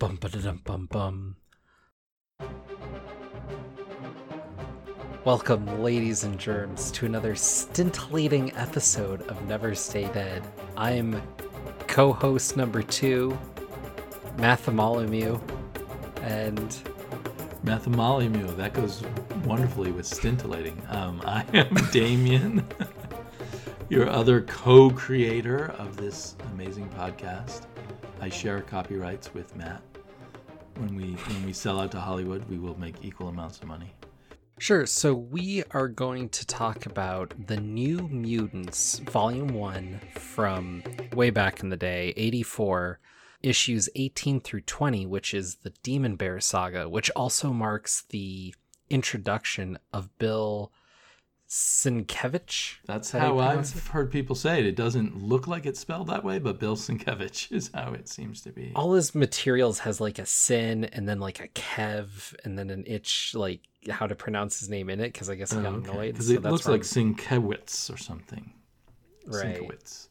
Bum ba dum bum bum. Welcome, ladies and germs, to another scintillating episode of Never Stay Dead. I'm co-host number two, Mathemolomew, and Mathemolomew, that goes wonderfully with scintillating. Um, I am Damien, your other co-creator of this amazing podcast. I share copyrights with Matt. When we when we sell out to Hollywood, we will make equal amounts of money. Sure. So we are going to talk about the New Mutants, Volume 1 from way back in the day, 84, issues 18 through 20, which is the Demon Bear saga, which also marks the introduction of Bill Sienkiewicz. That's How how I've heard people say it. It doesn't look like it's spelled that way, but Bill Sienkiewicz is how it seems to be. All his materials has like a sin and then like a kev and then an itch, like how to pronounce his name in it, because I guess I got annoyed. Because so it looks like Sienkiewicz or something. Right. Sienkiewicz.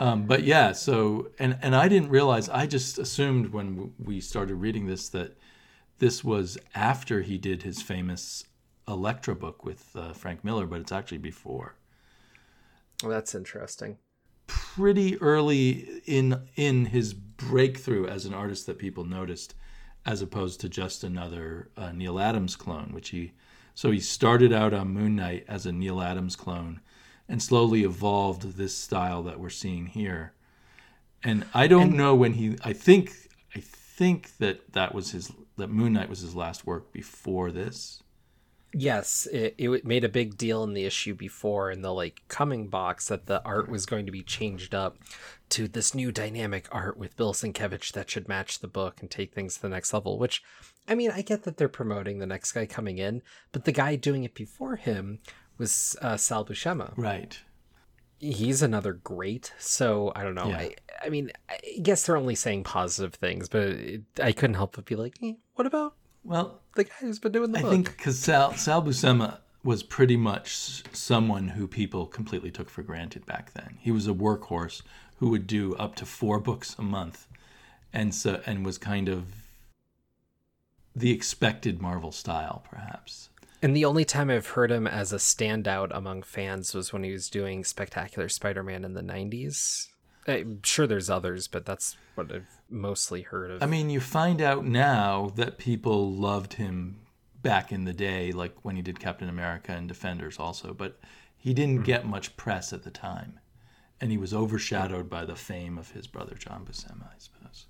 Um, but yeah, so and and I didn't realize. I just assumed when we started reading this that this was after he did his famous Elektra book with uh, Frank Miller, but it's actually before. Well, that's interesting. Pretty early in in his breakthrough as an artist that people noticed, as opposed to just another uh, Neal Adams clone, which he. So he started out on Moon Knight as a Neal Adams clone, and slowly evolved this style that we're seeing here. And I don't And- know when he. I think I think that that was his. That Moon Knight was his last work before this. Yes, it, it made a big deal in the issue before in the like coming box that the art was going to be changed up to this new dynamic art with Bill Sienkiewicz that should match the book and take things to the next level. Which, I mean, I get that they're promoting the next guy coming in, but the guy doing it before him was uh, Sal Buscema. Right. He's another great. So I don't know. Yeah. I, I mean, I guess they're only saying positive things, but it, I couldn't help but be like, eh, what about Well, the guy who's been doing the I book? think because Sal, Sal Buscema was pretty much someone who people completely took for granted back then. He was a workhorse who would do up to four books a month, and so and was kind of the expected Marvel style, perhaps. And the only time I've heard him as a standout among fans was when he was doing Spectacular Spider Man in the 90s. I'm sure there's others, but that's what I've mostly heard of. I mean, you find out now that people loved him back in the day, like when he did Captain America and Defenders also, but he didn't hmm. get much press at the time. And he was overshadowed by the fame of his brother John Buscema, I suppose.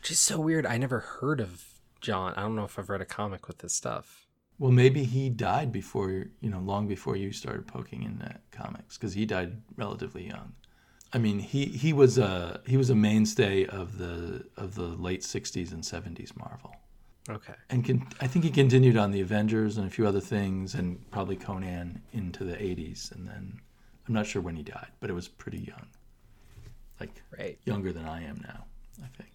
which is so weird. I never heard of John. I don't know if I've read a comic with this stuff. Well, maybe he died before, you know, long before you started poking in the comics, because he died relatively young. I mean, he, he was a he was a mainstay of the of the late '60s and '70s Marvel. Okay. and I think he continued on the Avengers and a few other things, and probably Conan into the '80s, and then I'm not sure when he died, but it was pretty young, like Right. younger than I am now, I think.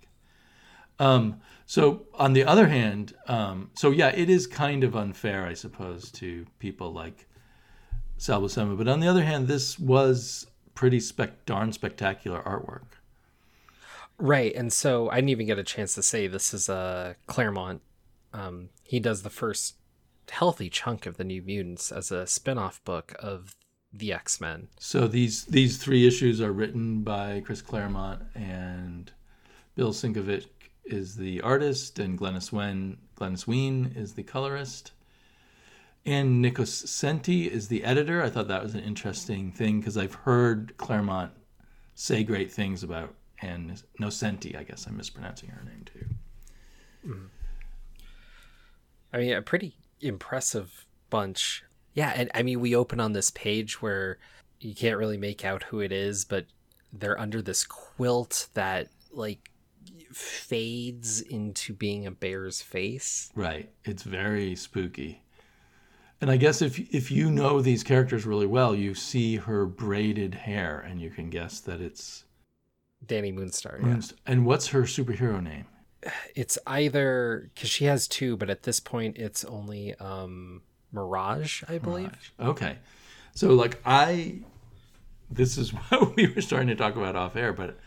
Um, so on the other hand, um, so yeah, it is kind of unfair, I suppose, to people like Sal Buscema, but on the other hand, this was pretty spec- darn spectacular artwork. Right. And so I didn't even get a chance to say this is a Claremont. Um, he does the first healthy chunk of the New Mutants as a spin off book of the X Men. So these these three issues are written by Chris Claremont and Bill Sienkiewicz is the artist and Glynis Wein Glynis Wein is the colorist. And Nocenti is the editor. I thought that was an interesting thing because I've heard Claremont say great things about and Nocenti, I guess I'm mispronouncing her name too. Mm-hmm. I mean, a pretty impressive bunch. Yeah, and I mean, we open on this page where you can't really make out who it is, but they're under this quilt that like fades into being a bear's face. Right. It's very spooky. And I guess if if you know these characters really well, you see her braided hair and you can guess that it's Dani Moonstar. Yeah. And what's her superhero name? It's either because she has two, but at this point, it's only um Mirage, I believe. Mirage. Okay. So like I this is what we were starting to talk about off air, but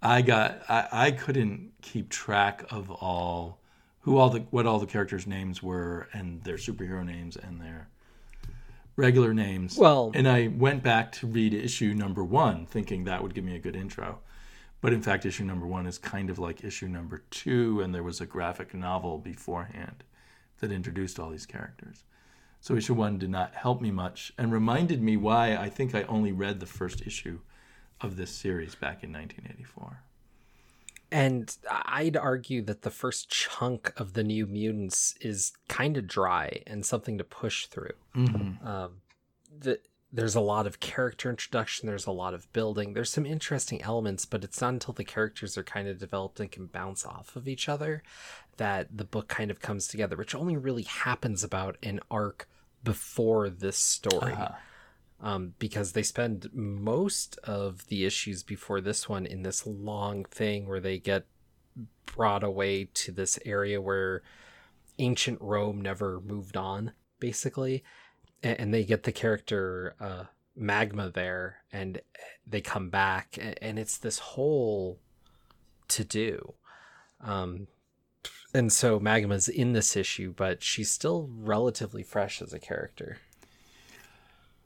I got I, I couldn't keep track of all who all the what all the characters' names were and their superhero names and their regular names. Well- and I went back to read issue number one, thinking that would give me a good intro. But in fact, issue number one is kind of like issue number two, and there was a graphic novel beforehand that introduced all these characters. So issue one did not help me much and reminded me why I think I only read the first issue of this series back in 1984. And I'd argue that the first chunk of the New Mutants is kind of dry and something to push through. Um, the, there's a lot of character introduction, there's a lot of building, there's some interesting elements, but it's not until the characters are kind of developed and can bounce off of each other that the book kind of comes together, which only really happens about an arc before this story Uh-huh. Um, because they spend most of the issues before this one in this long thing where they get brought away to this area where ancient Rome never moved on, basically, and, and they get the character uh, Magma there, and they come back, a- and it's this whole to do. Um, and so Magma's in this issue, but she's still relatively fresh as a character.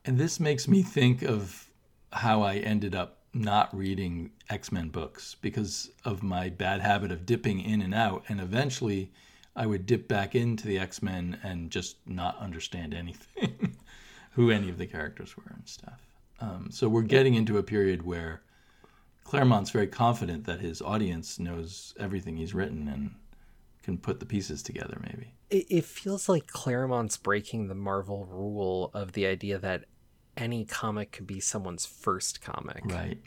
And this makes me think of how I ended up not reading X Men books because of my bad habit of dipping in and out. And eventually I would dip back into the X Men and just not understand anything, who any of the characters were and stuff. Um, so we're getting into a period where Claremont's very confident that his audience knows everything he's written and can put the pieces together, maybe. it, it feels like Claremont's breaking the Marvel rule of the idea that any comic could be someone's first comic. Right.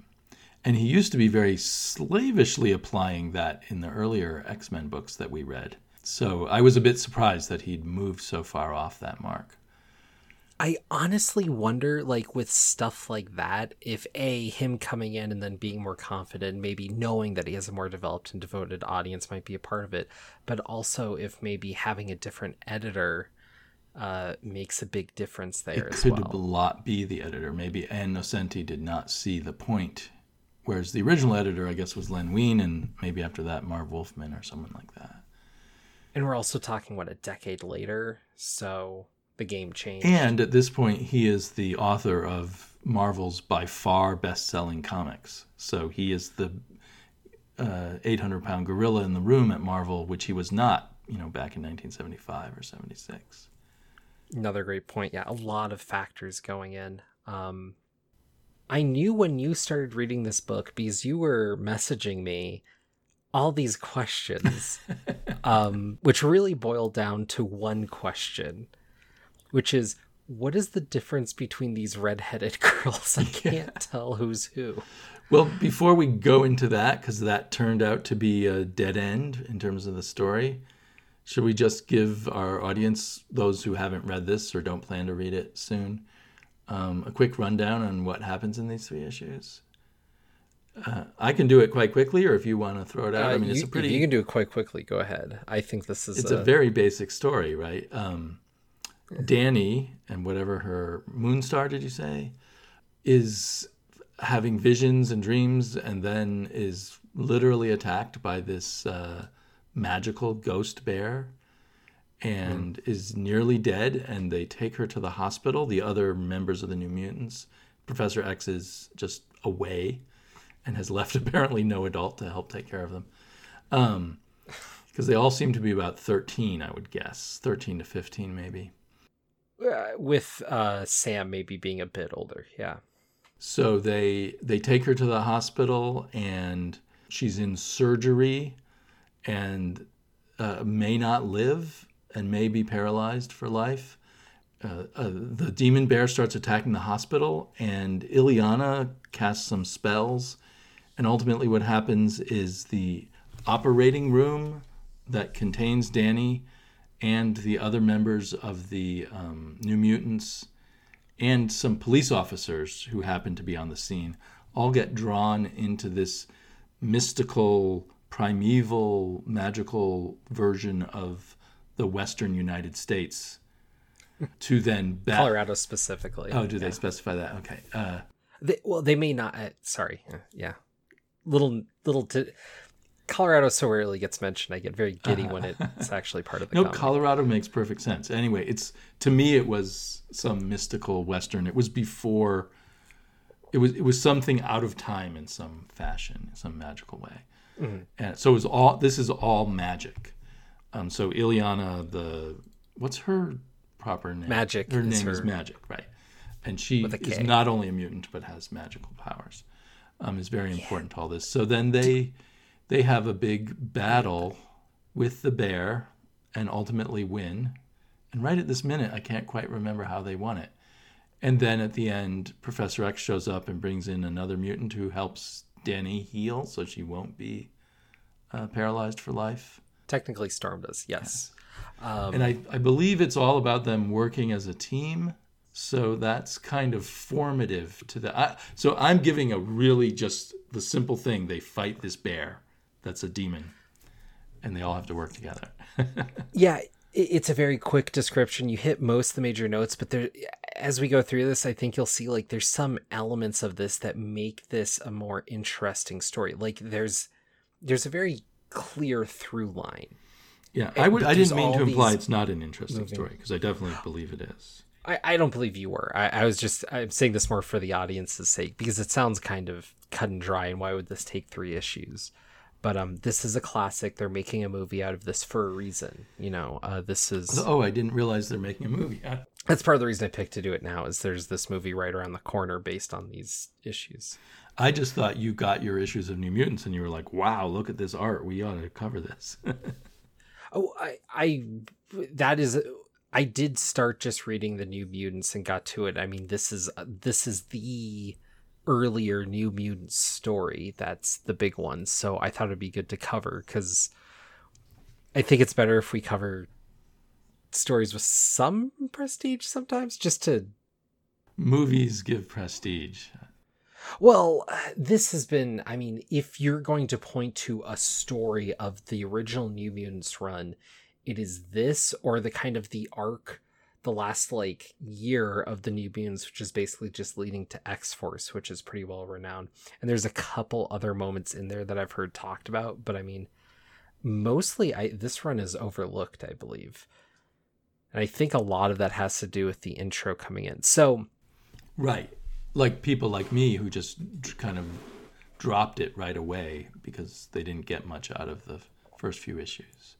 And he used to be very slavishly applying that in the earlier X Men books that we read. So I was a bit surprised that he'd moved so far off that mark. I honestly wonder, like with stuff like that, if a him coming in and then being more confident, maybe knowing that he has a more developed and devoted audience might be a part of it, but also if maybe having a different editor uh, makes a big difference there It as could well. a lot be the editor. Maybe Ann Nocenti did not see the point. Whereas the original editor, I guess, was Len Wein, and maybe after that, Marv Wolfman or someone like that. And we're also talking what a decade later, so the game changed. And at this point, he is the author of Marvel's by far best selling comics. So he is the 800 pound gorilla in the room at Marvel, which he was not, you know, back in 1975 or 76. Another great point. Yeah, a lot of factors going in. Um, I knew when you started reading this book because you were messaging me all these questions, um, which really boiled down to one question, which is what is the difference between these redheaded girls? I can't tell who's who. Well, before we go into that, because that turned out to be a dead end in terms of the story, should we just give our audience, those who haven't read this or don't plan to read it soon, um, a quick rundown on what happens in these three issues? Uh, I can do it quite quickly, or if you want to throw it out, I Uh, mean, it's you, a pretty, you can do it quite quickly. Go ahead. I think this is it's a very basic story, right? Um, Dani and whatever her Moonstar, did you say, is having visions and dreams, and then is literally attacked by this uh, magical ghost bear, and is nearly dead. And they take her to the hospital. The other members of the New Mutants, Professor X is just away, and has left apparently no adult to help take care of them. Um, because they all seem to be about 13 i would guess 13 to 15 maybe uh, with uh, Sam maybe being a bit older. Yeah. so they they take her to the hospital and she's in surgery and uh, may not live and may be paralyzed for life. Uh, uh, the demon bear starts attacking the hospital and Illyana casts some spells. And ultimately what happens is the operating room that contains Dani and the other members of the um, New Mutants and some police officers who happen to be on the scene all get drawn into this mystical, primeval, magical version of the Western United States to then Colorado specifically. Oh, do they specify that? Okay. Uh, They, well, they may not. Uh, sorry. Uh, yeah. little little t- Colorado so rarely gets mentioned. I get very giddy when it's actually part of the. No, comedy. Colorado makes perfect sense. Anyway, it's to me it was some mystical western. It was before. It was it was something out of time in some fashion, in some magical way, and so it was all. This is all magic. Um, so Illyana, the what's her proper name? Magik Her is name is Magik, right? And she is not only a mutant but has magical powers. Um, is very important to all this. So then they they have a big battle with the bear and ultimately win. And right at this minute, I can't quite remember how they won it. And then at the end, Professor X shows up and brings in another mutant who helps Dani heal so she won't be uh, paralyzed for life. Technically, Storm does. Yes. Um, And I, I believe it's all about them working as a team. So that's kind of formative to the. I, so I'm giving a really just the simple thing. They fight this bear that's a demon, and they all have to work together. yeah, it's a very quick description. You hit most of the major notes, but there, as we go through this, I think you'll see like there's some elements of this that make this a more interesting story. Like there's there's a very clear through line. yeah, I would. I didn't mean to imply it's not an interesting story because I definitely believe it is. I, I don't believe you were. I, I was just I'm saying this more for the audience's sake because it sounds kind of cut and dry. And why would this take three issues? But um, this is a classic. They're making a movie out of this for a reason. You know, uh, this is Oh, I didn't realize they're making a movie. I- that's part of the reason I picked to do it now. Is there's this movie right around the corner based on these issues. I just thought you got your issues of New Mutants and you were like, "Wow, look at this art. We ought to cover this." Oh, I, I, that is, I did start just reading the New Mutants and got to it. I mean, this is this is the earlier New Mutants story. That's the big one. So I thought it'd be good to cover because I think it's better if we cover stories with some prestige sometimes, just to Movies give prestige. Well, this has been, I mean, if you're going to point to a story of the original New Mutants run, it is this or the kind of the arc, the last like year of the New Mutants, which is basically just leading to X Force, which is pretty well renowned. And there's a couple other moments in there that I've heard talked about, but I mean, mostly I this run is overlooked, I believe. And I think a lot of that has to do with the intro coming in. So, Right. Like people like me who just kind of dropped it right away because they didn't get much out of the first few issues.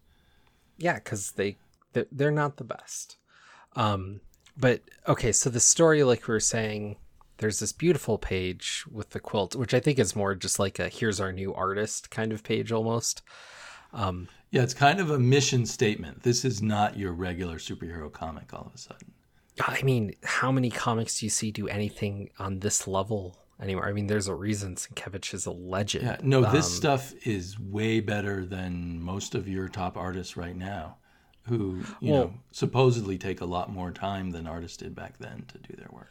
yeah because they they're not the best um but okay so the story like we were saying there's this beautiful page with the quilt which i think is more just like a here's our new artist kind of page almost um Yeah, it's kind of a mission statement. This is not your regular superhero comic all of a sudden. i mean how many comics do you see do anything on this level anymore i mean there's a reason Sienkiewicz is a legend Yeah, no, this Um, stuff is way better than most of your top artists right now who, you Well- know, supposedly take a lot more time than artists did back then to do their work.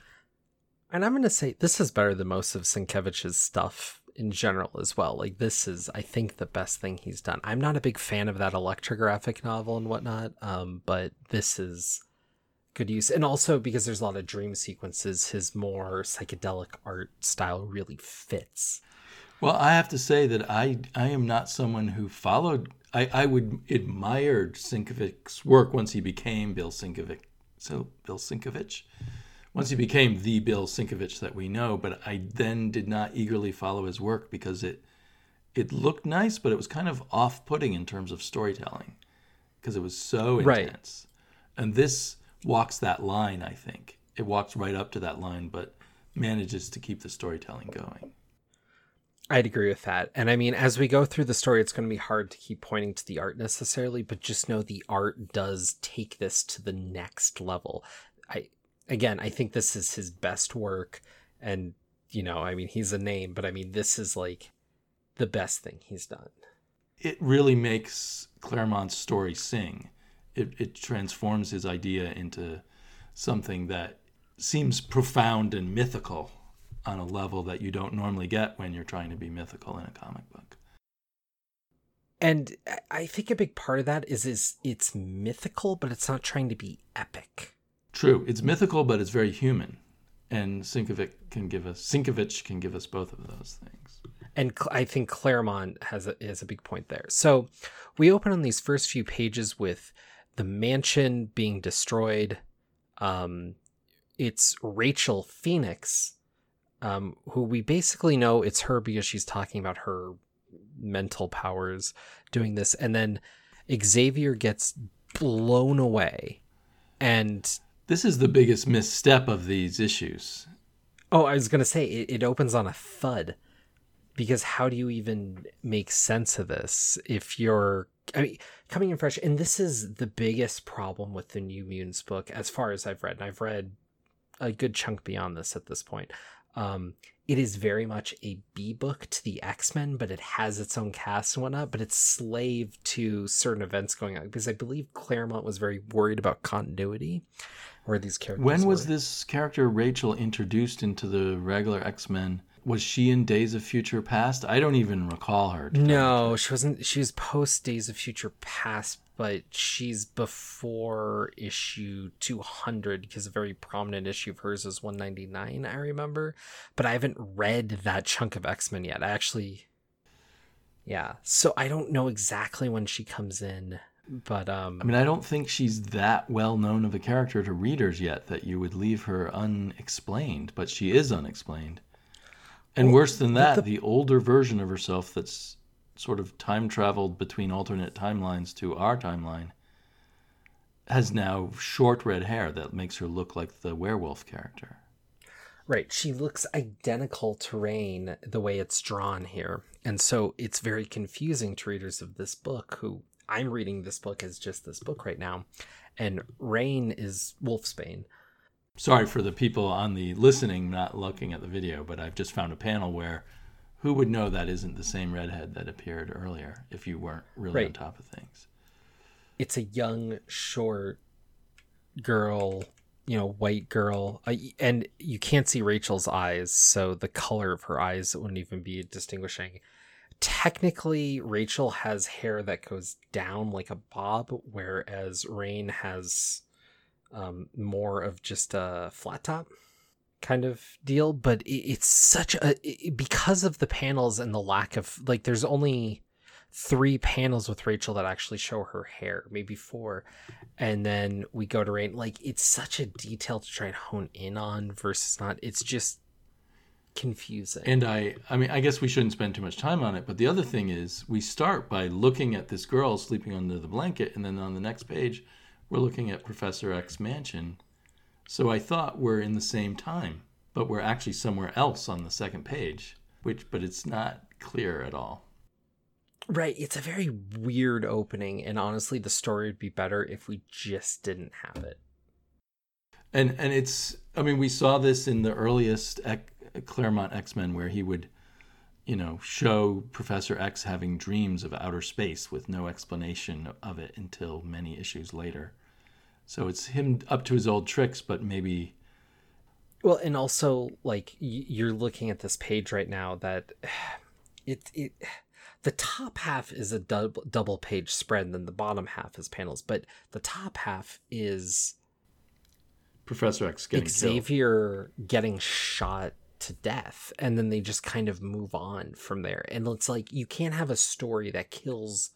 And I'm going to say this is better than most of Sienkiewicz's stuff in general as well. Like this is, I think, the best thing he's done. I'm not a big fan of that Elektra graphic novel and whatnot, um, but this is good use. And also because there's a lot of dream sequences, his more psychedelic art style really fits. Well, I have to say that I I am not someone who followed. I, I would admired Sienkiewicz's work once he became Bill Sinkovic. So Bill Sienkiewicz, once he became the Bill Sienkiewicz that we know. But I then did not eagerly follow his work because it it looked nice, but it was kind of off-putting in terms of storytelling because it was so Right. intense. And this walks that line. I think it walks right up to that line, but manages to keep the storytelling going. I'd agree with that. And I mean, as we go through the story, it's going to be hard to keep pointing to the art necessarily, but just know the art does take this to the next level. I, again, I think this is his best work. And, you know, I mean, he's a name, but I mean, this is like the best thing he's done. it really makes Claremont's story sing. It, it transforms his idea into something that seems profound and mythical on a level that you don't normally get when you're trying to be mythical in a comic book. And I- think a big part of that is is it's mythical, but it's not trying to be epic. True, it's mythical, but it's very human, and Sienkiewicz can give us Sienkiewicz can give us both of those things. and I think Claremont has a, has a big point there. So we open on these first few pages with the mansion being destroyed. Um, it's Rachel Phoenix, um, who we basically know it's her because she's talking about her mental powers doing this, and then Xavier gets blown away, and This is the biggest misstep of these issues. Oh, I was gonna say it, it opens on a thud because how do you even make sense of this if you're I mean coming in fresh and this is the biggest problem with the New Mutants book as far as I've read and I've read a good chunk beyond this at this point. Um, it is very much a B book to the X Men, but it has its own cast and whatnot. But it's slave to certain events going on because I believe Claremont was very worried about continuity, where these characters. When was were. this character Rachel introduced into the regular X Men? Was she in Days of Future Past? I don't even recall her. to tell you the No, she wasn't. She was post Days of Future Past, but she's before issue 200 because a very prominent issue of hers is 199, I remember. But I haven't read that chunk of X Men yet. I actually. Yeah. So I don't know exactly when she comes in, but um I mean, I don't think she's that well known of a character to readers yet that you would leave her unexplained, but she is unexplained. And worse than that, the- the older version of herself that's sort of time traveled between alternate timelines to our timeline has now short red hair that makes her look like the werewolf character. Right. She looks identical to Rahne the way it's drawn here. And so it's very confusing to readers of this book who I'm reading this book as just this book right now. And Rahne is Wolfsbane. Sorry for the people on the listening not looking at the video, but I've just found a panel where who would know that isn't the same redhead that appeared earlier if you weren't really on top of things. It's a young, short girl, you know, white girl. And you can't see Rachel's eyes, so the color of her eyes wouldn't even be distinguishing. Technically, Rachel has hair that goes down like a bob, whereas Rahne has um, more of just a flat top kind of deal. But it, it's such a it, because of the panels and the lack of like, there's only three panels with Rachel that actually show her hair, maybe four, and then we go to Rahne. Like, it's such a detail to try and hone in on versus not. It's just confusing. And I I mean I guess we shouldn't spend too much time on it, but the other thing is we start by looking at this girl sleeping under the blanket and then on the next page we're looking at Professor X mansion. So I thought we're in the same time, but we're actually somewhere else on the second page, which but it's not clear at all. Right, it's a very weird opening, and honestly, the story would be better if we just didn't have it. And and it's I mean we saw this in the earliest Claremont X-Men where he would you know show Professor X having dreams of outer space with no explanation of it until many issues later. So it's him up to his old tricks but maybe Well, and also, like you're looking at this page right now that it it the top half is a double double page spread, and then the bottom half is panels. But the top half is Professor X getting killed. Xavier getting shot to death, and then they just kind of move on from there. And it's like you can't have a story that kills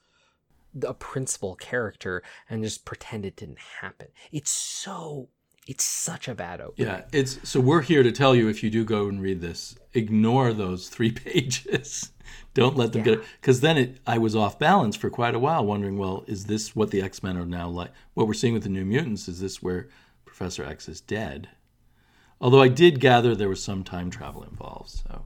a principal character and just pretend it didn't happen. It's so it's such a bad opening. Yeah, it's so we're here to tell you if you do go and read this, ignore those three pages. Don't let them get it because then it. I was off balance for quite a while, wondering, well, is this what the X Men are now like? What we're seeing with the New Mutants is this where Professor X is dead? Although I did gather there was some time travel involved. So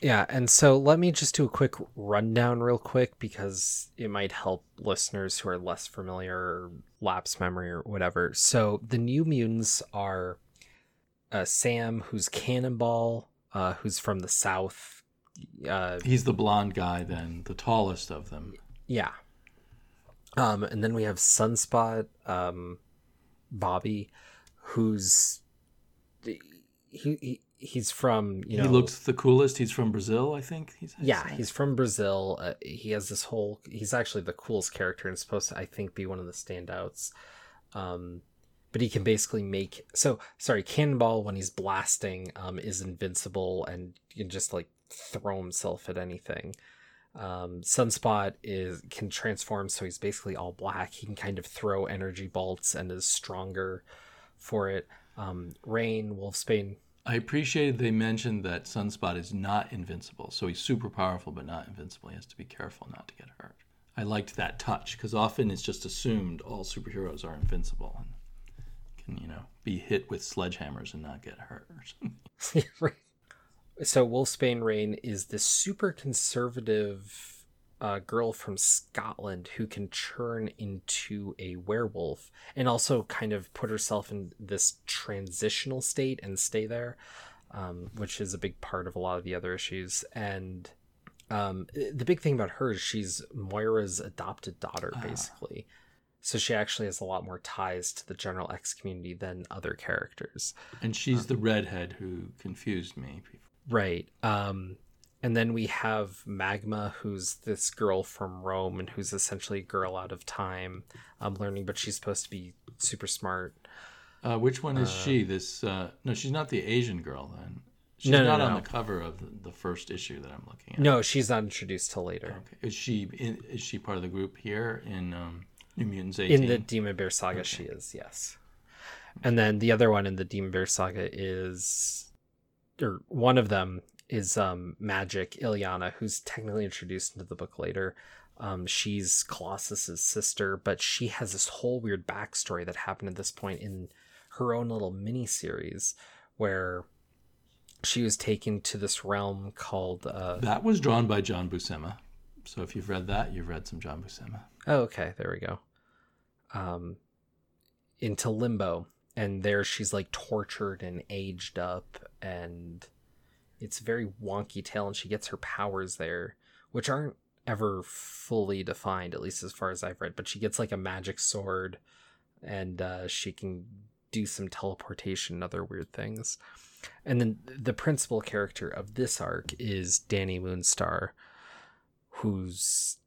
Yeah, and so let me just do a quick rundown real quick because it might help listeners who are less familiar or lapse memory or whatever. So the new mutants are uh, Sam, who's Cannonball, uh, who's from the south. Uh, he's the blonde guy, then the tallest of them. yeah. Um, and then we have Sunspot, um, Bobby, who's he, he he's from you know he looks the coolest. He's from Brazil, I think. He's yeah he's from brazil uh, he has this whole he's actually the coolest character and supposed to i think be one of the standouts um but he can basically make so sorry cannonball when he's blasting um is invincible and can just like throw himself at anything. Um, Sunspot is can transform, so he's basically all black. He can kind of throw energy bolts and is stronger for it. Um, Rahne, Wolfsbane. I appreciated they mentioned that Sunspot is not invincible, so he's super powerful but not invincible. He has to be careful not to get hurt. I liked that touch because often it's just assumed all superheroes are invincible and can, you know, be hit with sledgehammers and not get hurt or something. so Wolfsbane Rahne is this super conservative uh, girl from Scotland who can turn into a werewolf and also kind of put herself in this transitional state and stay there, um, which is a big part of a lot of the other issues. And um, the big thing about her is she's Moira's adopted daughter, ah. basically. So she actually has a lot more ties to the General X community than other characters. And she's um, the redhead who confused me. Right. Um, and then we have Magma, who's this girl from Rome and who's essentially a girl out of time, um, learning, but she's supposed to be super smart. Uh, which one is uh, she? This uh, no, she's not the Asian girl then. She's no, not no, no. on the cover of the, the, first issue that I'm looking at. No, she's not introduced till later. Okay. Is she in, is she part of the group here in um, New Mutants 18? In the Demon Bear Saga, okay. she is. Yes. And then the other one in the Demon Bear Saga is, or one of them is um, Magik Illyana, who's technically introduced into the book later. Um, she's Colossus's sister, but she has this whole weird backstory that happened at this point in her own little mini series where she was taken to this realm called. Uh, that was drawn by John Buscema. So if you've read that, you've read some John Buscema. Oh, okay. There we go. Um, into limbo, and there she's like tortured and aged up, and it's very wonky tale and she gets her powers there which aren't ever fully defined at least as far as i've read but she gets like a magic sword and uh, she can do some teleportation and other weird things. And then the principal character of this arc is Dani moonstar who's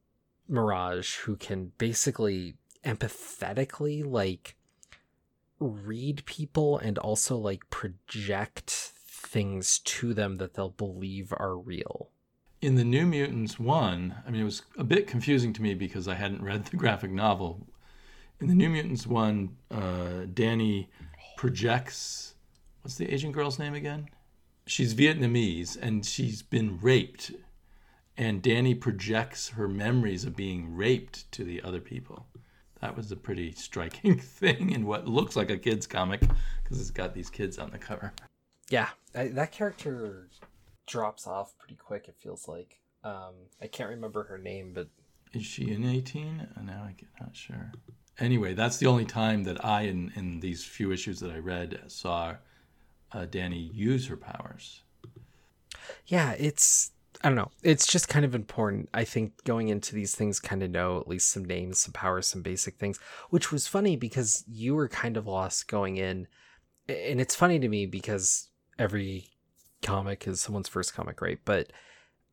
mirage who can basically empathetically like read people and also like project things to them that they'll believe are real. In the New Mutants 1, I mean, it was a bit confusing to me because I hadn't read the graphic novel. In the New Mutants 1, uh, Dani projects. What's the Asian girl's name again? She's Vietnamese and she's been raped. And Dani projects her memories of being raped to the other people. That was a pretty striking thing in what looks like a kid's comic because it's got these kids on the cover yeah, I, that character drops off pretty quick. It feels like. Um, I can't remember her name, but is she in eighteen? Uh, now I'm not sure. Anyway, that's the only time that I, in in these few issues that I read, saw uh, Dani use her powers. Yeah, it's I don't know. It's just kind of important. I think going into these things, kind of know at least some names, some powers, some basic things. Which was funny because you were kind of lost going in, and it's funny to me because every comic is someone's first comic, right? But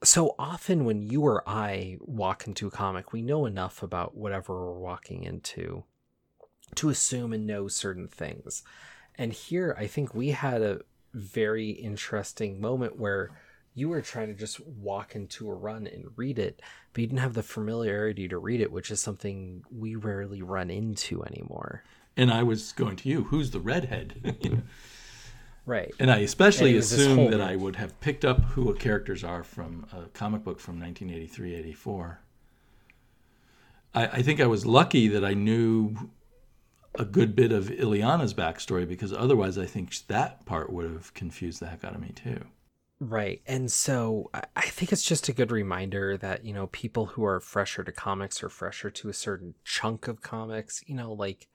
so often when you or I walk into a comic, we know enough about whatever we're walking into to assume and know certain things. And here, I think we had a very interesting moment where you were trying to just walk into a run and read it, but you didn't have the familiarity to read it, which is something we rarely run into anymore. And I was going to you, who's the redhead? Right. And I especially assume that I would have picked up who characters are from a comic book from 1983 84. I, I think I was lucky that I knew a good bit of Illyana's backstory because otherwise I think that part would have confused the heck out of me too. Right. And so I think it's just a good reminder that, you know, people who are fresher to comics or fresher to a certain chunk of comics, you know, like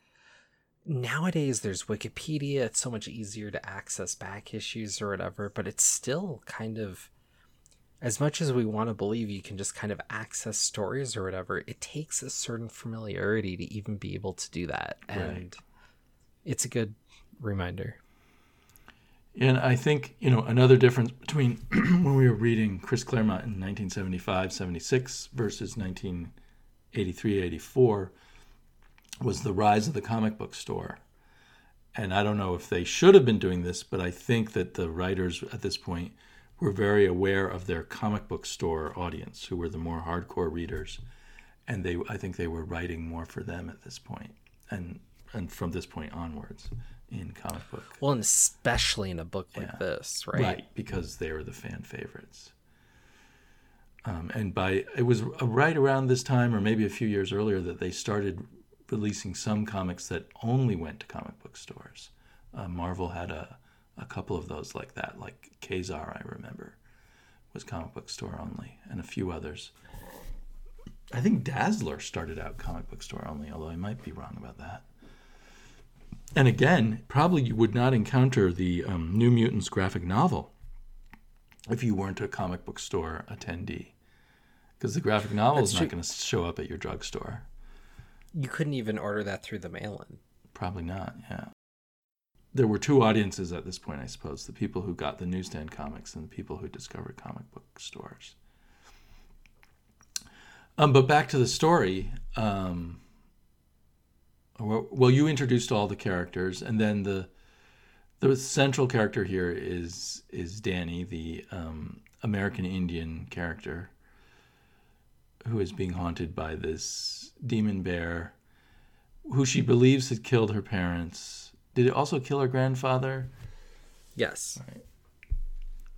nowadays there's Wikipedia. It's so much easier to access back issues or whatever, but it's still kind of as much as we want to believe you can just kind of access stories or whatever, it takes a certain familiarity to even be able to do that. And right. it's a good reminder. And I think, you know, another difference between when we were reading Chris Claremont in 1975 76 versus 1983 84 was the rise of the comic book store. And I don't know if they should have been doing this, but I think that the writers at this point were very aware of their comic book store audience, who were the more hardcore readers, and they I think they were writing more for them at this point, and and from this point onwards in comic book. Well, and especially in a book like Yeah. this, right? right because they were the fan favorites um, and by it was right around this time or maybe a few years earlier that they started releasing some comics that only went to comic book stores. Uh, marvel had a, a couple of those like that like Ka-Zar i remember was comic book store only and a few others. I think dazzler started out comic book store only although i might be wrong about that. And again, probably you would not encounter the um, New Mutants graphic novel if you weren't a comic book store attendee, because the graphic novel is not going to show up at your drugstore. You couldn't even order that through the mail-in. Probably not. Yeah. There were two audiences at this point, I suppose: the people who got the newsstand comics and the people who discovered comic book stores. Um, but back to the story. Um, well, well, you introduced all the characters, and then the the central character here is is Dani, the um, American Indian character, who is being haunted by this demon bear, who she believes had killed her parents. Did it also kill her grandfather? Yes. Right.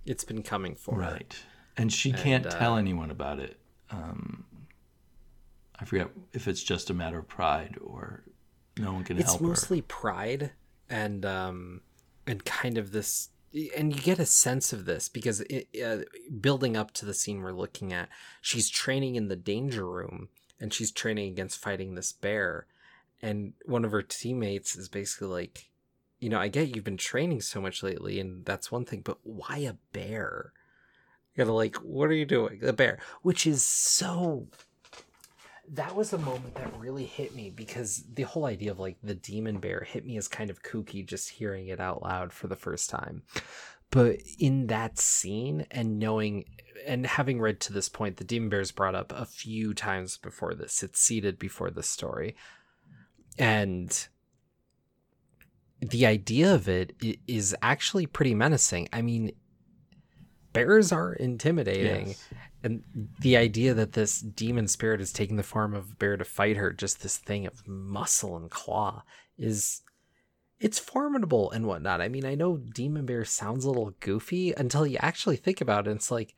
It's been coming for her. Right. And she can't And, uh, tell anyone about it. Um, I forget if it's just a matter of pride or no one can help her. It's mostly pride and um and kind of this and you get a sense of this because it, uh, building up to the scene we're looking at she's training in the danger room and she's training against fighting this bear. And one of her teammates is basically like you know i get you've been training so much lately and that's one thing but why a bear? You gotta like what are you doing? A bear which is so that was a moment that really hit me because the whole idea of like the demon bear hit me as kind of kooky just hearing it out loud for the first time. But in that scene and knowing and having read to this point, the demon bear is brought up a few times before this. It's seated before the story. And the idea of it is actually pretty menacing. I mean, bears are intimidating Yes. And the idea that this demon spirit is taking the form of a bear to fight her just this thing of muscle and claw is it's formidable and whatnot. I mean i know demon bear sounds a little goofy until you actually think about it it's like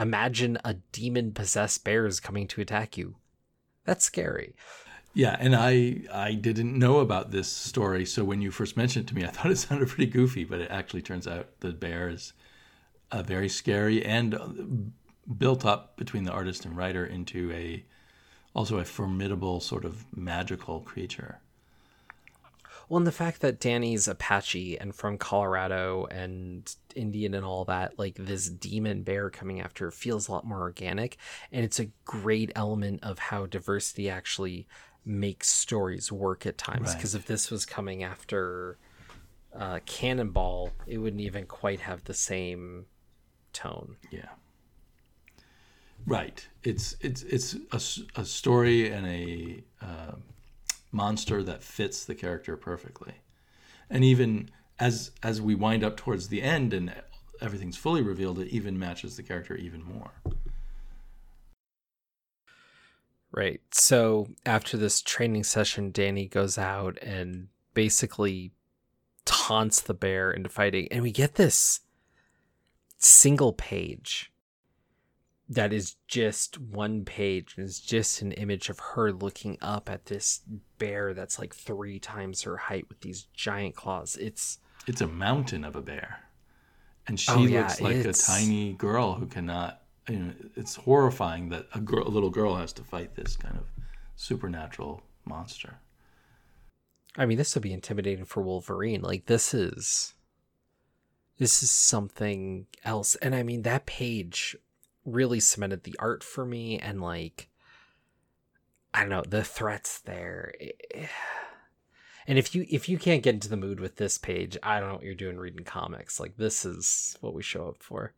imagine a demon possessed bear is coming to attack you. That's scary. Yeah, and I I didn't know about this story, so when you first mentioned it to me, I thought it sounded pretty goofy, but it actually turns out the bear is uh, very scary and uh, built up between the artist and writer into a also a formidable sort of magical creature. well and the fact that dani's apache and from colorado and indian and all that like this demon bear coming after her feels a lot more organic and it's a great element of how diversity actually makes stories work at times Right. because if this was coming after uh, cannonball it wouldn't even quite have the same tone Yeah. Right. It's it's it's a, a story and a uh, monster that fits the character perfectly, and even as as we wind up towards the end and everything's fully revealed, it even matches the character even more. Right. So after this training session, Dani goes out and basically taunts the bear into fighting. And we get this single page that is just one page is just an image of her looking up at this bear that's like three times her height with these giant claws. It's It's a mountain of a bear, and she Oh, yeah, looks like it's- a tiny girl who cannot. You know, it's horrifying that a, girl, a little girl has to fight this kind of supernatural monster. I mean, this would be intimidating for Wolverine. Like this is this is something else. And I mean, that page really cemented the art for me and like I don't know, the threats there. Eh, And if you if you can't get into the mood with this page, I don't know what you're doing reading comics. Like this is what we show up for.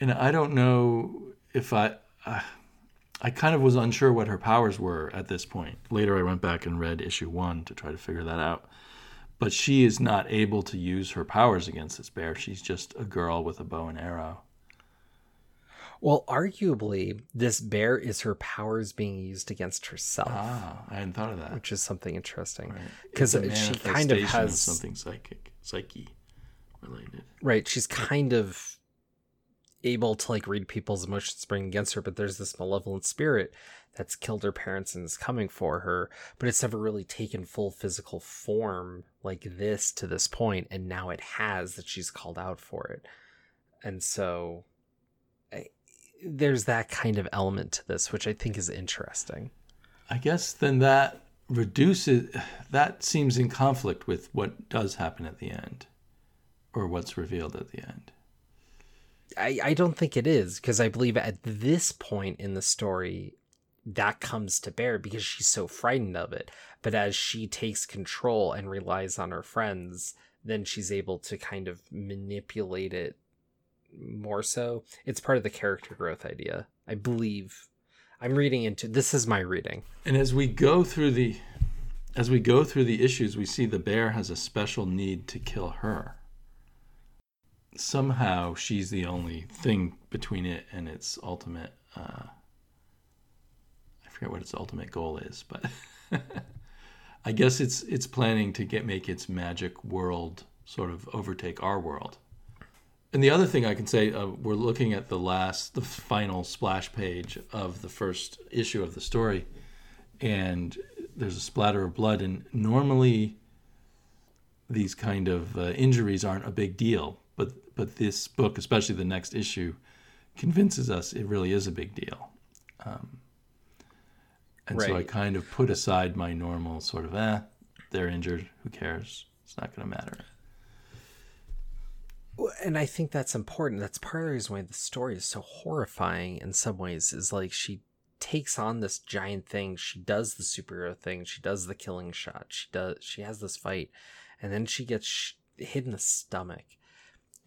And I don't know if I, I, I kind of was unsure what her powers were at this point. Later, I went back and read issue one to try to figure that out. But she is not able to use her powers against this bear. She's just a girl with a bow and arrow. Well, arguably, this bear is her powers being used against herself. Ah, I hadn't thought of that. Which is something interesting. Because a she kind of has. something psychic, psyche related. Right. She's kind of able to like read people's emotions bring against her, but there's this malevolent spirit that's killed her parents and is coming for her, but it's never really taken full physical form like this to this point, and now it has that she's called out for it. And so there's that kind of element to this, which I think is interesting. I guess then that reduces that seems in conflict with what does happen at the end or what's revealed at the end. I, I don't think it is because I believe at this point in the story that comes to bear because she's so frightened of it. But as she takes control and relies on her friends, then she's able to kind of manipulate it more so. It's part of the character growth idea. I believe I'm reading into this is my reading. And as we go through the as we go through the issues, we see the bear has a special need to kill her. Somehow she's the only thing between it and its ultimate uh, I forget what its ultimate goal is, but I guess it's it's planning to get make its magic world sort of overtake our world. And the other thing I can say, uh, we're looking at the last, the final splash page of the first issue of the story, and there's a splatter of blood. And normally, these kind of uh, injuries aren't a big deal, but but this book, especially the next issue, convinces us it really is a big deal. Um, and so I kind of put aside my normal sort of, eh, they're injured, who cares? It's not going to matter. And I think that's important. That's part of the reason why the story is so horrifying in some ways. Is like she takes on this giant thing. She does the superhero thing. She does the killing shot. She does. She has this fight, and then she gets hit in the stomach,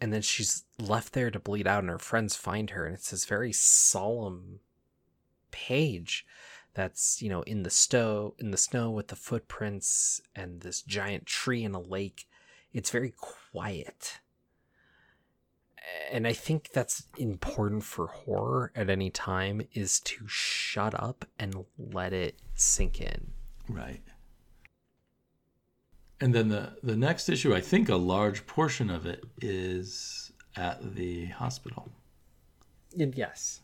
and then she's left there to bleed out. And her friends find her, and it's this very solemn page that's you know in the snow in the snow with the footprints and this giant tree in a lake it's very quiet and I think that's important for horror at any time is to shut up and let it sink in. Right. And then the the next issue, I think a large portion of it is at the hospital. And yes.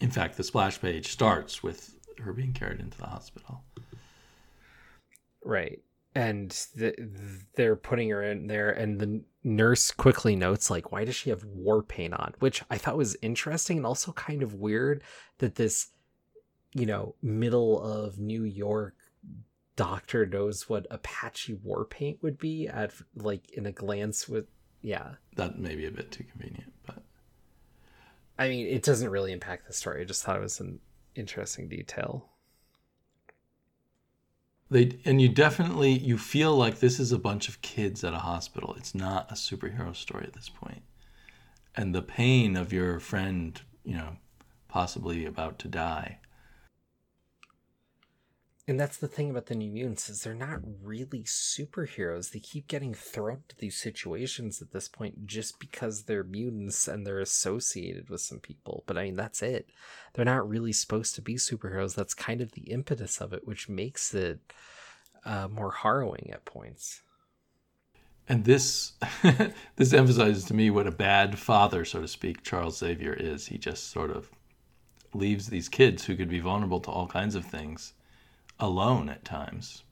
In fact, the splash page starts with her being carried into the hospital. Right. And the, they're putting her in there, and the nurse quickly notes, like, why does she have war paint on? Which I thought was interesting and also kind of weird that this, you know, middle of New York doctor knows what Apache war paint would be at, like, in a glance with, yeah. That may be a bit too convenient, but I mean, it doesn't really impact the story. I just thought it was an interesting detail. They and you definitely you feel like this is a bunch of kids at a hospital. It's not a superhero story at this point. And the pain of your friend, you know, possibly about to die. And that's the thing about the New Mutants is they're not really superheroes. They keep getting thrown to these situations at this point just because they're mutants and they're associated with some people. But I mean, that's it. They're not really supposed to be superheroes. That's kind of the impetus of it, which makes it uh, more harrowing at points. And this this emphasizes to me what a bad father, so to speak, Charles Xavier is. He just sort of leaves these kids who could be vulnerable to all kinds of things alone at times.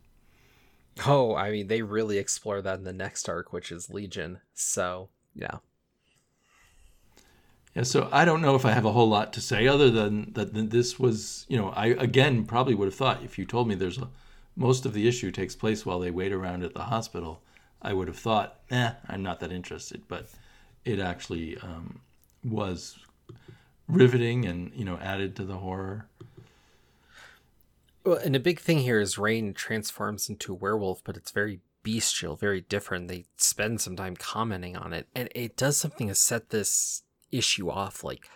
Oh, I mean, they really explore that in the next arc, which is Legion. So, yeah. Yeah, so I don't know if I have a whole lot to say other than that this was, you know, I again probably would have thought if you told me there's a most of the issue takes place while they wait around at the hospital, I would have thought, eh, I'm not that interested. But it actually um, was riveting and you know added to the horror. Well, and a big thing here is Rahne transforms into a werewolf, but it's very bestial, very different. They spend some time commenting on it, and it does something to set this issue off. Like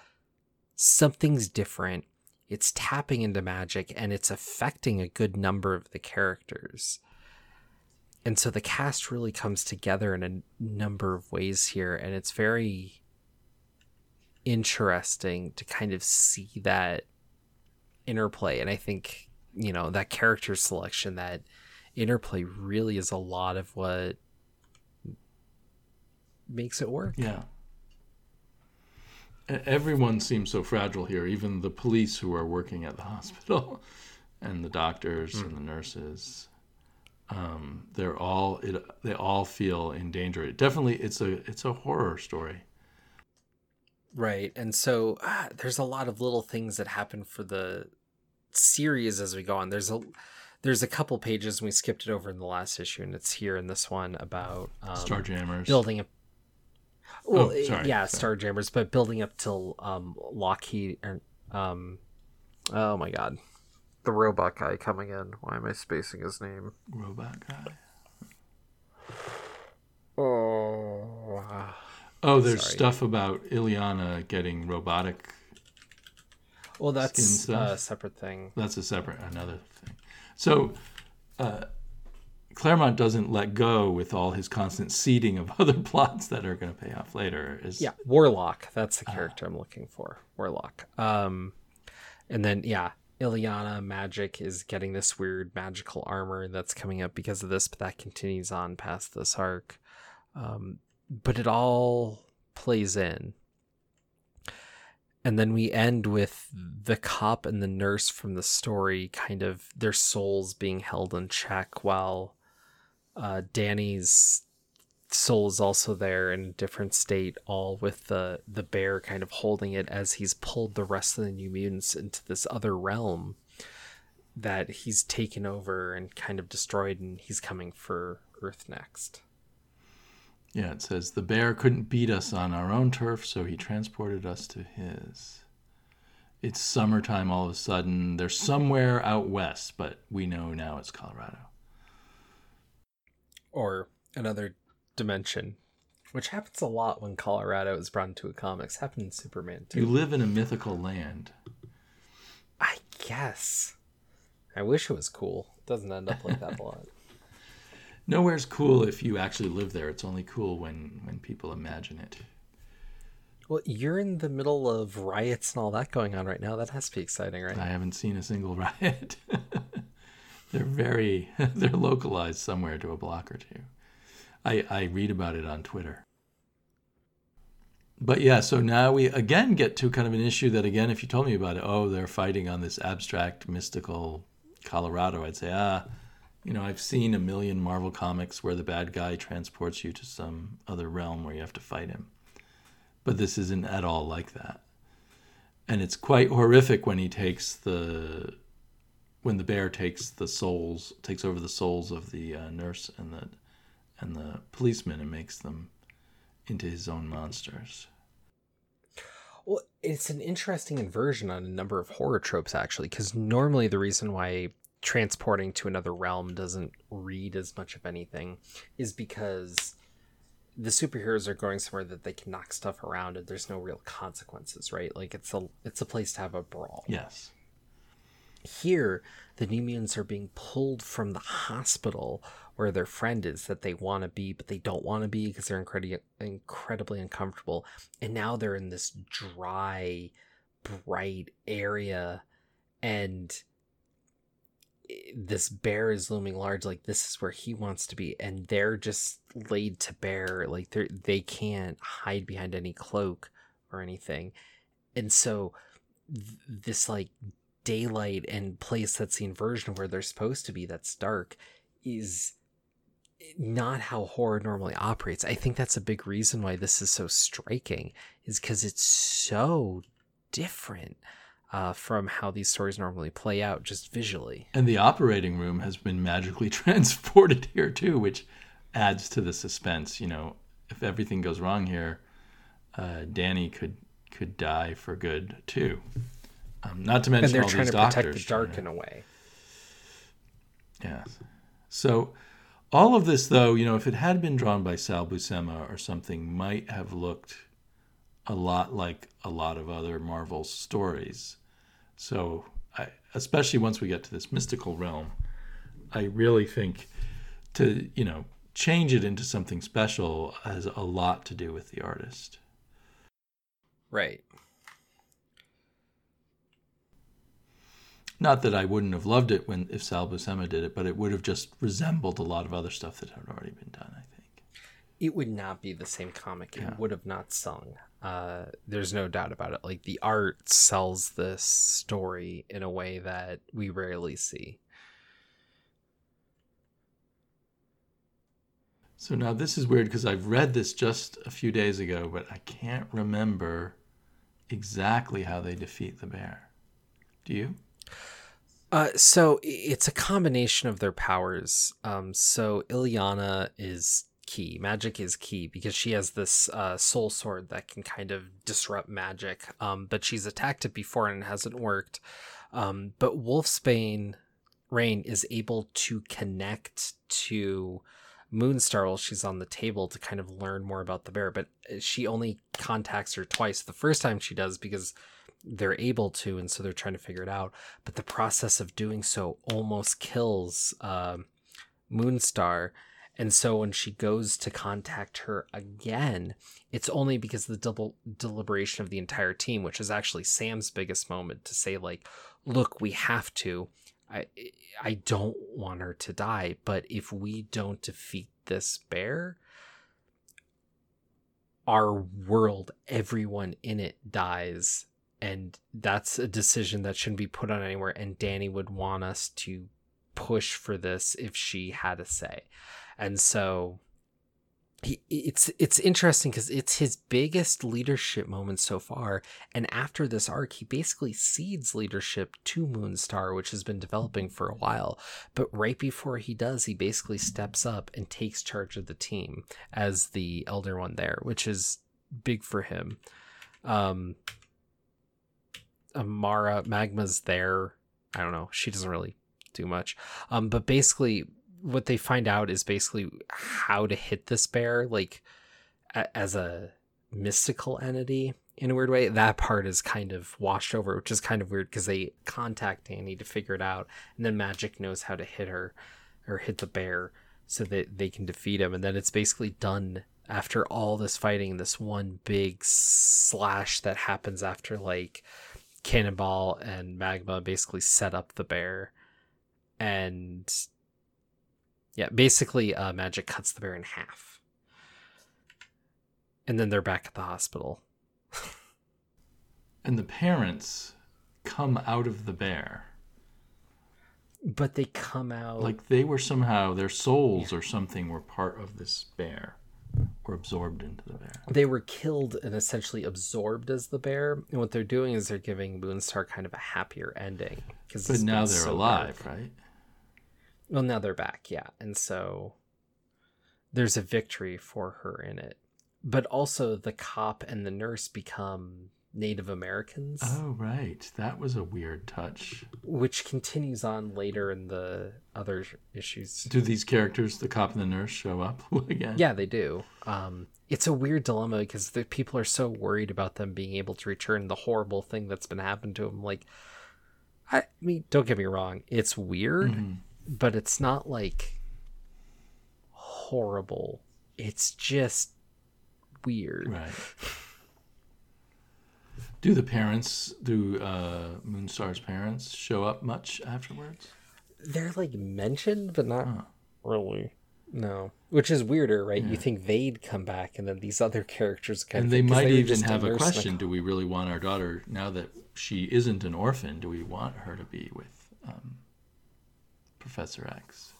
something's different. It's tapping into magic, and it's affecting a good number of the characters. And so the cast really comes together in a number of ways here, and it's very interesting to kind of see that interplay and i think you know that character selection that interplay really is a lot of what makes it work Yeah. Everyone seems so fragile here, even the police who are working at the hospital and the doctors and the nurses. Um, they're all it, they all feel in danger. Definitely it's a it's a horror story. Right. And so ah, there's a lot of little things that happen for the series as we go on. There's a there's a couple pages and we skipped it over in the last issue and it's here in this one about um, Starjammers. building up well, Oh, sorry, yeah, sorry. Starjammers, but building up till um Lockheed or um oh my god. The robot guy coming in. Why am I spacing his name? robot guy. Oh Oh, there's Sorry. stuff about Illyana getting robotic. Well that's stuff? a separate thing. That's a separate another thing. So, uh, Claremont doesn't let go with all his constant seeding of other plots that are going to pay off later. Is Yeah, Warlock. That's the character I'm looking for. Warlock. Um, and then yeah, Illyana Magik is getting this weird magical armor that's coming up because of this, but that continues on past this arc. Um, but it all plays in. And then we end with the cop and the nurse from the story kind of their souls being held in check while uh, Dani's soul is also there in a different state, all with the the bear kind of holding it as he's pulled the rest of the New Mutants into this other realm that he's taken over and kind of destroyed, and he's coming for Earth next. Yeah, it says the bear couldn't beat us on our own turf, so he transported us to his. It's summertime all of a sudden. They're somewhere out west, but we know now it's Colorado. Or another dimension, which happens a lot when Colorado is brought into a comics. Happened in Superman too. You live in a mythical land. I guess. I wish it was cool. It doesn't end up like that a lot. Nowhere's cool if you actually live there. It's only cool when when people imagine it. Well, you're in the middle of riots and all that going on right now. That has to be exciting, right? I haven't seen a single riot. they're very they're localized somewhere to a block or two. I I read about it on Twitter. But yeah, so now we again get to kind of an issue that again, if you told me about it, oh, they're fighting on this abstract, mystical Colorado, I'd say, ah, you know, I've seen a million Marvel comics where the bad guy transports you to some other realm where you have to fight him. But this isn't at all like that. And it's quite horrific when he takes the when the bear takes the souls takes over the souls of the uh, nurse and the and the policeman and makes them into his own monsters. Well, it's an interesting inversion on a number of horror tropes, actually, because normally the reason why transporting to another realm doesn't read as much of anything is because the superheroes are going somewhere that they can knock stuff around and there's no real consequences, right? Like it's a it's a place to have a brawl. Yes. Here, the New Mutants are being pulled from the hospital where their friend is that they want to be, but they don't want to be because they're incredibly incredibly uncomfortable. And now they're in this dry, bright area, and this bear is looming large. Like this is where he wants to be, and they're just laid to bear. Like they they can't hide behind any cloak or anything, and so th- this like daylight and place that's the inversion where they're supposed to be that's dark is not how horror normally operates. I think that's a big reason why this is so striking is because it's so different uh, from how these stories normally play out just visually. And the operating room has been magically transported here too, which adds to the suspense. You know, if everything goes wrong here, uh, Dani could could die for good too. Um, not to mention And they're all trying these to doctors. protect the dark in a way. Yes. So all of this, though, you know, if it had been drawn by Sal Buscema or something, might have looked a lot like a lot of other Marvel stories. So, I, especially once we get to this mystical realm, I really think to you know change it into something special has a lot to do with the artist. Right. Not that I wouldn't have loved it when if Sal Buscema did it, but it would have just resembled a lot of other stuff that had already been done. It would not be the same comic. It would have not sung. Uh, there's no doubt about it. Like the art sells this story in a way that we rarely see. so. Now this is weird because I've read this just a few days ago, but I can't remember exactly how they defeat the bear. Do you? Uh, so it's a combination of their powers. Um, so Illyana is key. Magik is key because she has this uh, soul sword that can kind of disrupt magic. Um, but she's attacked it before and it hasn't worked. Um, but Wolfsbane Rahne is able to connect to Moonstar while she's on the table to kind of learn more about the bear. But uh, she only contacts her twice. The first time she does because they're able to, and so they're trying to figure it out. But the process of doing so almost kills um, Moonstar. And so when she goes to contact her again, it's only because the double deliberation of the entire team, which is actually Sam's biggest moment to say, like, look, we have to. I I don't want her to die, but if we don't defeat this bear, our world, everyone in it dies. And that's a decision that shouldn't be put on anywhere. And Dani would want us to push for this if she had a say. And so he, it's it's interesting because it's his biggest leadership moment so far. And after this arc, he basically cedes leadership to Moonstar, which has been developing for a while. But right before he does, he basically steps up and takes charge of the team as the elder one there, which is big for him. Um, Amara Magma's there. I don't know. She doesn't really do much. Um, but basically, what they find out is basically how to hit this bear, like a- as a mystical entity in a weird way. That part is kind of washed over, which is kind of weird because they contact Dani to figure it out, and then Magik knows how to hit her or hit the bear so that they can defeat him, and then it's basically done after all this fighting. This one big slash that happens after like Cannonball and Magma basically set up the bear, and yeah, basically, uh, Magik cuts the bear in half, and then they're back at the hospital. And the parents come out of the bear. But they come out Like they were somehow, their souls or something were part of this bear or absorbed into the bear. they were killed and essentially absorbed as the bear. And what they're doing is they're giving Moonstar kind of a happier ending because But now they're alive, right? Well, now they're back, yeah, and so there's a victory for her in it. But also, the cop and the nurse become Native Americans, Oh, right. That was a weird touch. which continues on later in the other issues. Do these characters, the cop and the nurse, show up again? Yeah, they do. Um, it's a weird dilemma because the people are so worried about them being able to return the horrible thing that's been happened to them. Like, I mean, don't get me wrong, it's weird, Mhm. But it's not like horrible. It's just weird. Right. Do the parents, do uh, Moonstar's parents show up much afterwards? They're like mentioned, but not Huh. really. No, which is weirder, right? Yeah. You think they'd come back, and then these other characters kind And of they might were even have a question Do we really want our daughter, now that she isn't an orphan, do we want her to be with um, Professor X?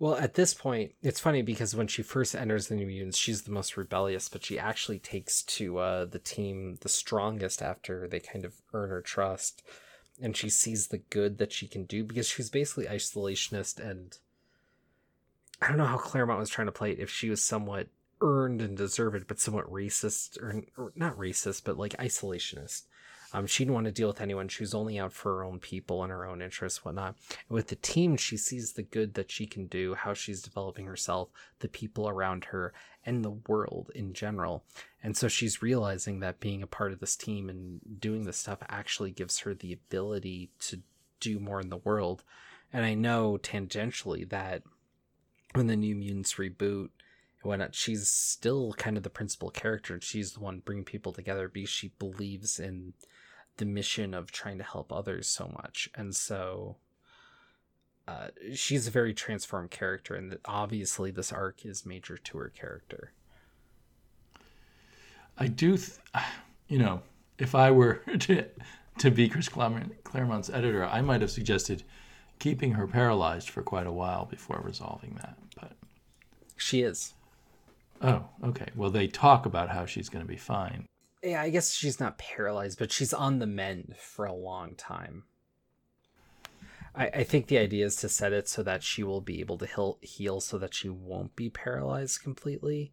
Well, at this point, it's funny because when she first enters the New Mutants, she's the most rebellious, but she actually takes to uh, the team the strongest after they kind of earn her trust. And she sees the good that she can do because she's basically isolationist. And I don't know how Claremont was trying to play it, if she was somewhat earned and deserved, but somewhat racist, or, or not racist, but like isolationist. Um, she didn't want to deal with anyone. She was only out for her own people and her own interests, whatnot. And with the team, she sees the good that she can do, how she's developing herself, the people around her, and the world in general. And so she's realizing that being a part of this team and doing this stuff actually gives her the ability to do more in the world. And I know tangentially that when the New Mutants reboot whatnot. She's still kind of the principal character. She's the one bringing people together because she believes in the mission of trying to help others so much, and so uh, she's a very transformed character, and obviously this arc is major to her character. I do, th- you know, if I were to to be Chris Claremont's editor, I might have suggested keeping her paralyzed for quite a while before resolving that. But she is. Oh, okay. Well, they talk about how she's going to be fine. Yeah, I guess she's not paralyzed, but she's on the mend for a long time. I, I think the idea is to set it so that she will be able to heal, heal so that she won't be paralyzed completely.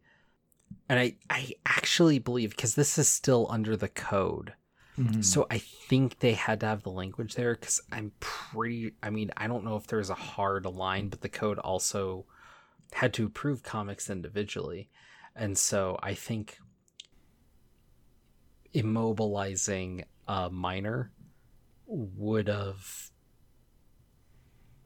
And I, I actually believe, because this is still under the code, Mm-hmm. So I think they had to have the language there because I'm pretty. I mean, I don't know if there's a hard line, but the code also had to approve comics individually, and so I think immobilizing a minor would have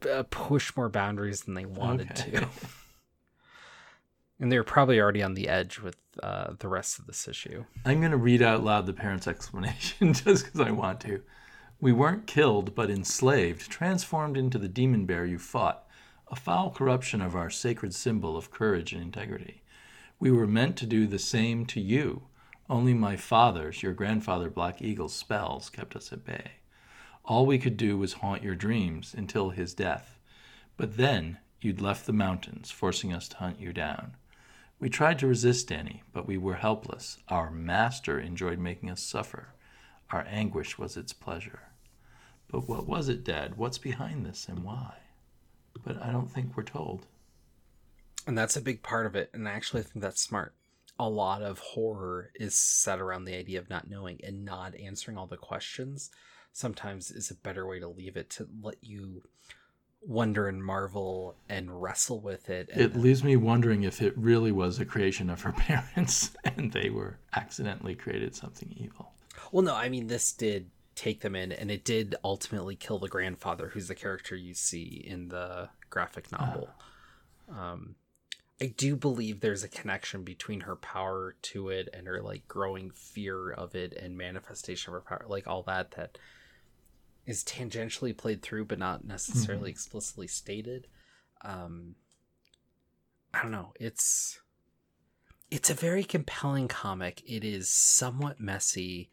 uh, pushed more boundaries than they wanted okay. to. and they're probably already on the edge with uh, the rest of this issue. I'm going to read out loud the parent's explanation just because I want to. We weren't killed, but enslaved, transformed into the demon bear you fought, a foul corruption of our sacred symbol of courage and integrity. We were meant to do the same to you. Only my father's, your grandfather Black Eagle's spells kept us at bay. All we could do was haunt your dreams until his death. But then you'd left the mountains, forcing us to hunt you down. We tried to resist Dani, but we were helpless. Our master enjoyed making us suffer. Our anguish was its pleasure. But what was it, Dad? What's behind this and why? But I don't think we're told. And that's a big part of it. And I actually think that's smart. A lot of horror is set around the idea of not knowing and not answering all the questions. Sometimes is a better way to leave it to let you wonder and marvel and wrestle with it. it leaves me wondering if it really was a creation of her parents and they were accidentally created something evil. Well, no, I mean, this did take them in and it did ultimately kill the grandfather, who's the character you see in the graphic novel. Uh. Um, I do believe there's a connection between her power to it and her like growing fear of it and manifestation of her power, like all that that is tangentially played through but not necessarily mm-hmm. explicitly stated. Um i don't know. It's it's a very compelling comic. It is somewhat messy.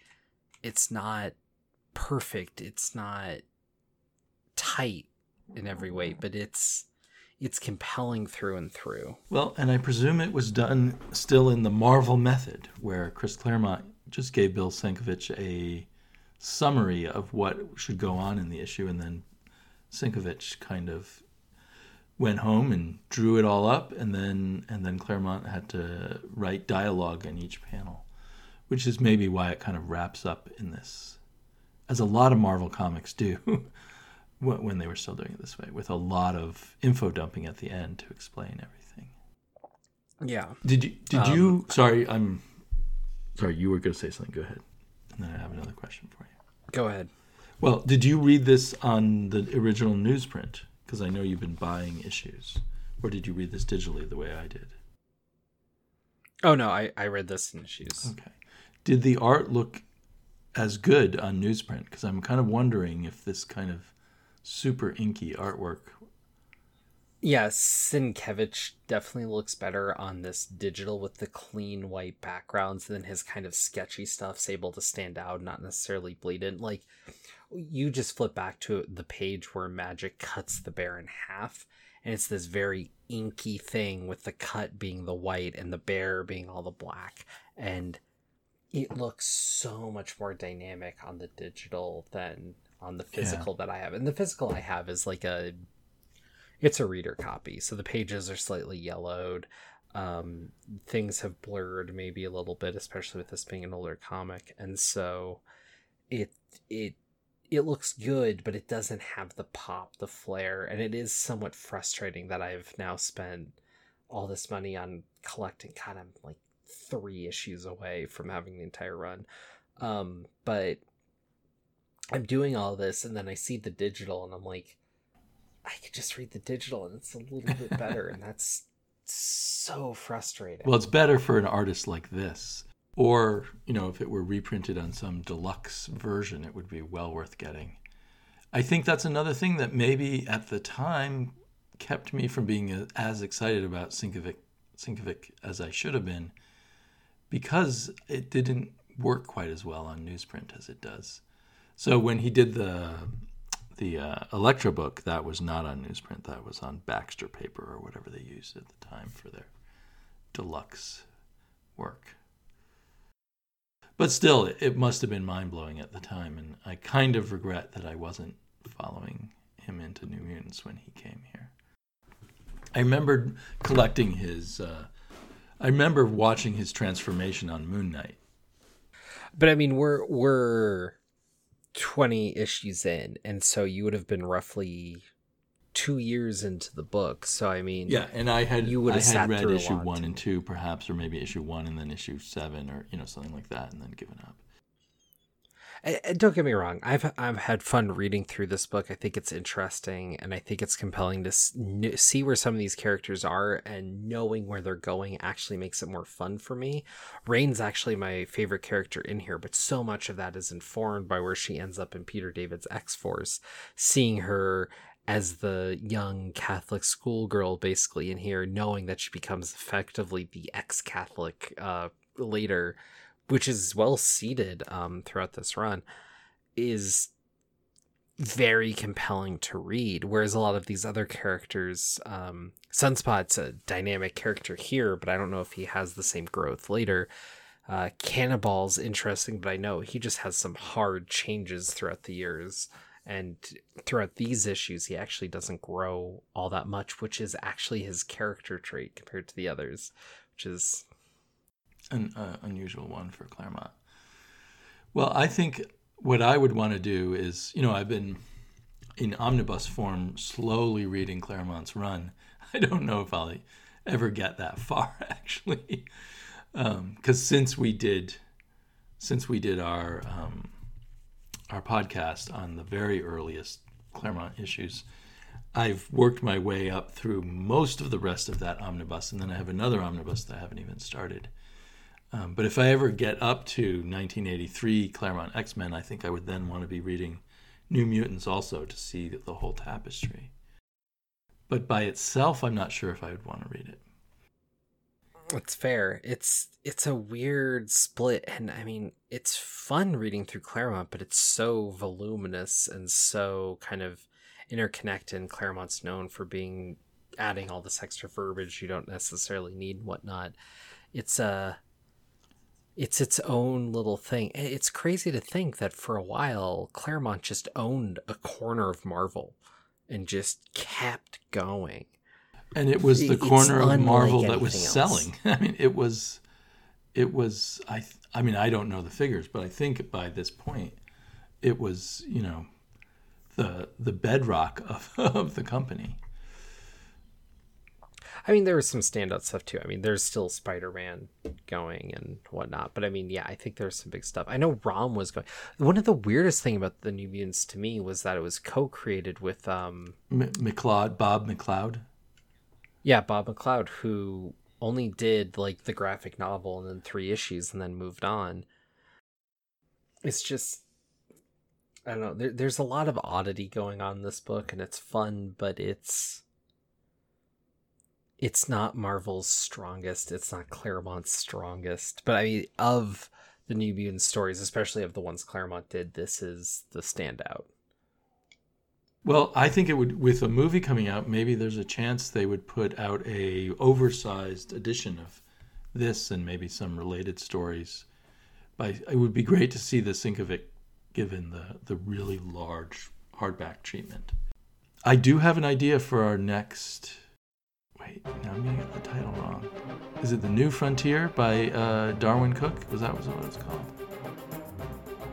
It's not perfect. It's not tight in every way but it's it's compelling through and through well and i presume it was done still in the marvel method where chris claremont just gave bill sienkiewicz a summary of what should go on in the issue, and then Sienkiewicz kind of went home and drew it all up, and then and then Claremont had to write dialogue in each panel, which is maybe why it kind of wraps up in this, as a lot of Marvel comics do. when they were still doing it this way, with a lot of info dumping at the end to explain everything. Yeah. Did you? Did um, you? Sorry, I'm. Sorry, you were going to say something. Go ahead, and then I have another question for you. Go ahead. Well, did you read this on the original newsprint? Because I know you've been buying issues. Or did you read this digitally the way I did? Oh, no, I, I read this in issues. Okay. Did the art look as good on newsprint? Because I'm kind of wondering if this kind of super inky artwork yeah, Sienkiewicz definitely looks better on this digital with the clean white backgrounds than his kind of sketchy stuff's able to stand out, not necessarily bleed in. Like you just flip back to the page where Magik cuts the bear in half, and it's this very inky thing with the cut being the white and the bear being all the black. And it looks so much more dynamic on the digital than on the physical yeah. that I have. And the physical I have is like a it's a reader copy, so the pages are slightly yellowed. Um, things have blurred maybe a little bit, especially with this being an older comic, and so it it it looks good, but it doesn't have the pop, the flair, and it is somewhat frustrating that I've now spent all this money on collecting. God, I'm like three issues away from having the entire run. Um, but I'm doing all this, and then I see the digital, and I'm like, I could just read the digital and it's a little bit better, and that's so frustrating. Well, it's better for an artist like this. Or, you know, if it were reprinted on some deluxe version, it would be well worth getting. I think that's another thing that maybe at the time kept me from being as excited about Sienkiewicz, Sienkiewicz as I should have been because it didn't work quite as well on newsprint as it does. So when he did the the uh, Elektra book, that was not on newsprint. That was on Baxter paper or whatever they used at the time for their deluxe work. But still, it must have been mind blowing at the time, and I kind of regret that I wasn't following him into New Mutants when he came here. I remembered collecting his. Uh, I remember watching his transformation on Moon Knight. But I mean, we're we're 20 issues in and so you would have been roughly two years into the book. So i mean yeah and i had you would have had read issue one and two perhaps or maybe issue one and then issue seven or you know something like that and then given up don't get me wrong. I've I've had fun reading through this book. I think it's interesting, and I think it's compelling to see where some of these characters are, and knowing where they're going actually makes it more fun for me. Rahne's actually my favorite character in here, but so much of that is informed by where she ends up in Peter David's X Force. Seeing her as the young Catholic schoolgirl, basically in here, knowing that she becomes effectively the ex-Catholic uh, later which is well seated um, throughout this run, is very compelling to read. Whereas a lot of these other characters, um, Sunspot's a dynamic character here, but I don't know if he has the same growth later. Uh, Cannonball's interesting, but I know he just has some hard changes throughout the years. And throughout these issues, he actually doesn't grow all that much, which is actually his character trait compared to the others, which is an uh, unusual one for Claremont. Well, I think what I would want to do is, you know, I've been in omnibus form slowly reading Claremont's run. I don't know if I'll ever get that far actually, because um, since we did, since we did our um, our podcast on the very earliest Claremont issues, I've worked my way up through most of the rest of that omnibus, and then I have another omnibus that I haven't even started. Um, but if I ever get up to 1983 Claremont X Men, I think I would then want to be reading New Mutants also to see the whole tapestry. But by itself, I'm not sure if I would want to read it. It's fair. It's it's a weird split, and I mean, it's fun reading through Claremont, but it's so voluminous and so kind of interconnected. And Claremont's known for being adding all this extra verbiage you don't necessarily need, and whatnot. It's a uh, it's its own little thing. It's crazy to think that for a while Claremont just owned a corner of Marvel and just kept going. And it was the it's corner of Marvel that was else. selling. I mean, it was it was I I mean, I don't know the figures, but I think by this point it was, you know, the the bedrock of, of the company. I mean, there was some standout stuff too. I mean, there's still Spider Man going and whatnot, but I mean, yeah, I think there's some big stuff. I know Rom was going. One of the weirdest thing about the New Mutants to me was that it was co-created with um M- McLeod, Bob McLeod. Yeah, Bob McLeod, who only did like the graphic novel and then three issues and then moved on. It's just I don't know. There, there's a lot of oddity going on in this book, and it's fun, but it's it's not Marvel's strongest. It's not Claremont's strongest. But I mean, of the New Mutant stories, especially of the ones Claremont did, this is the standout. Well, I think it would with a movie coming out, maybe there's a chance they would put out a oversized edition of this and maybe some related stories. By it would be great to see the Sienkiewicz given the the really large hardback treatment. I do have an idea for our next Wait, now I'm gonna get the title wrong. Is it The New Frontier by uh, Darwyn Cooke? Was that what it was called?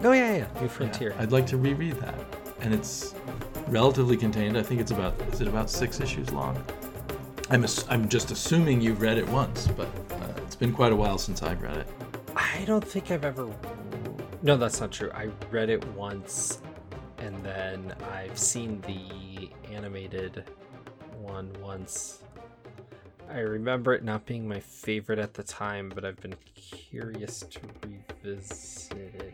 Oh yeah, yeah, New Frontier. Yeah, I'd like to reread that, and it's relatively contained. I think it's about is it about six issues long. I'm ass- I'm just assuming you've read it once, but uh, it's been quite a while since I've read it. I don't think I've ever. No, that's not true. I read it once, and then I've seen the animated one once I remember it not being my favorite at the time, but I've been curious to revisit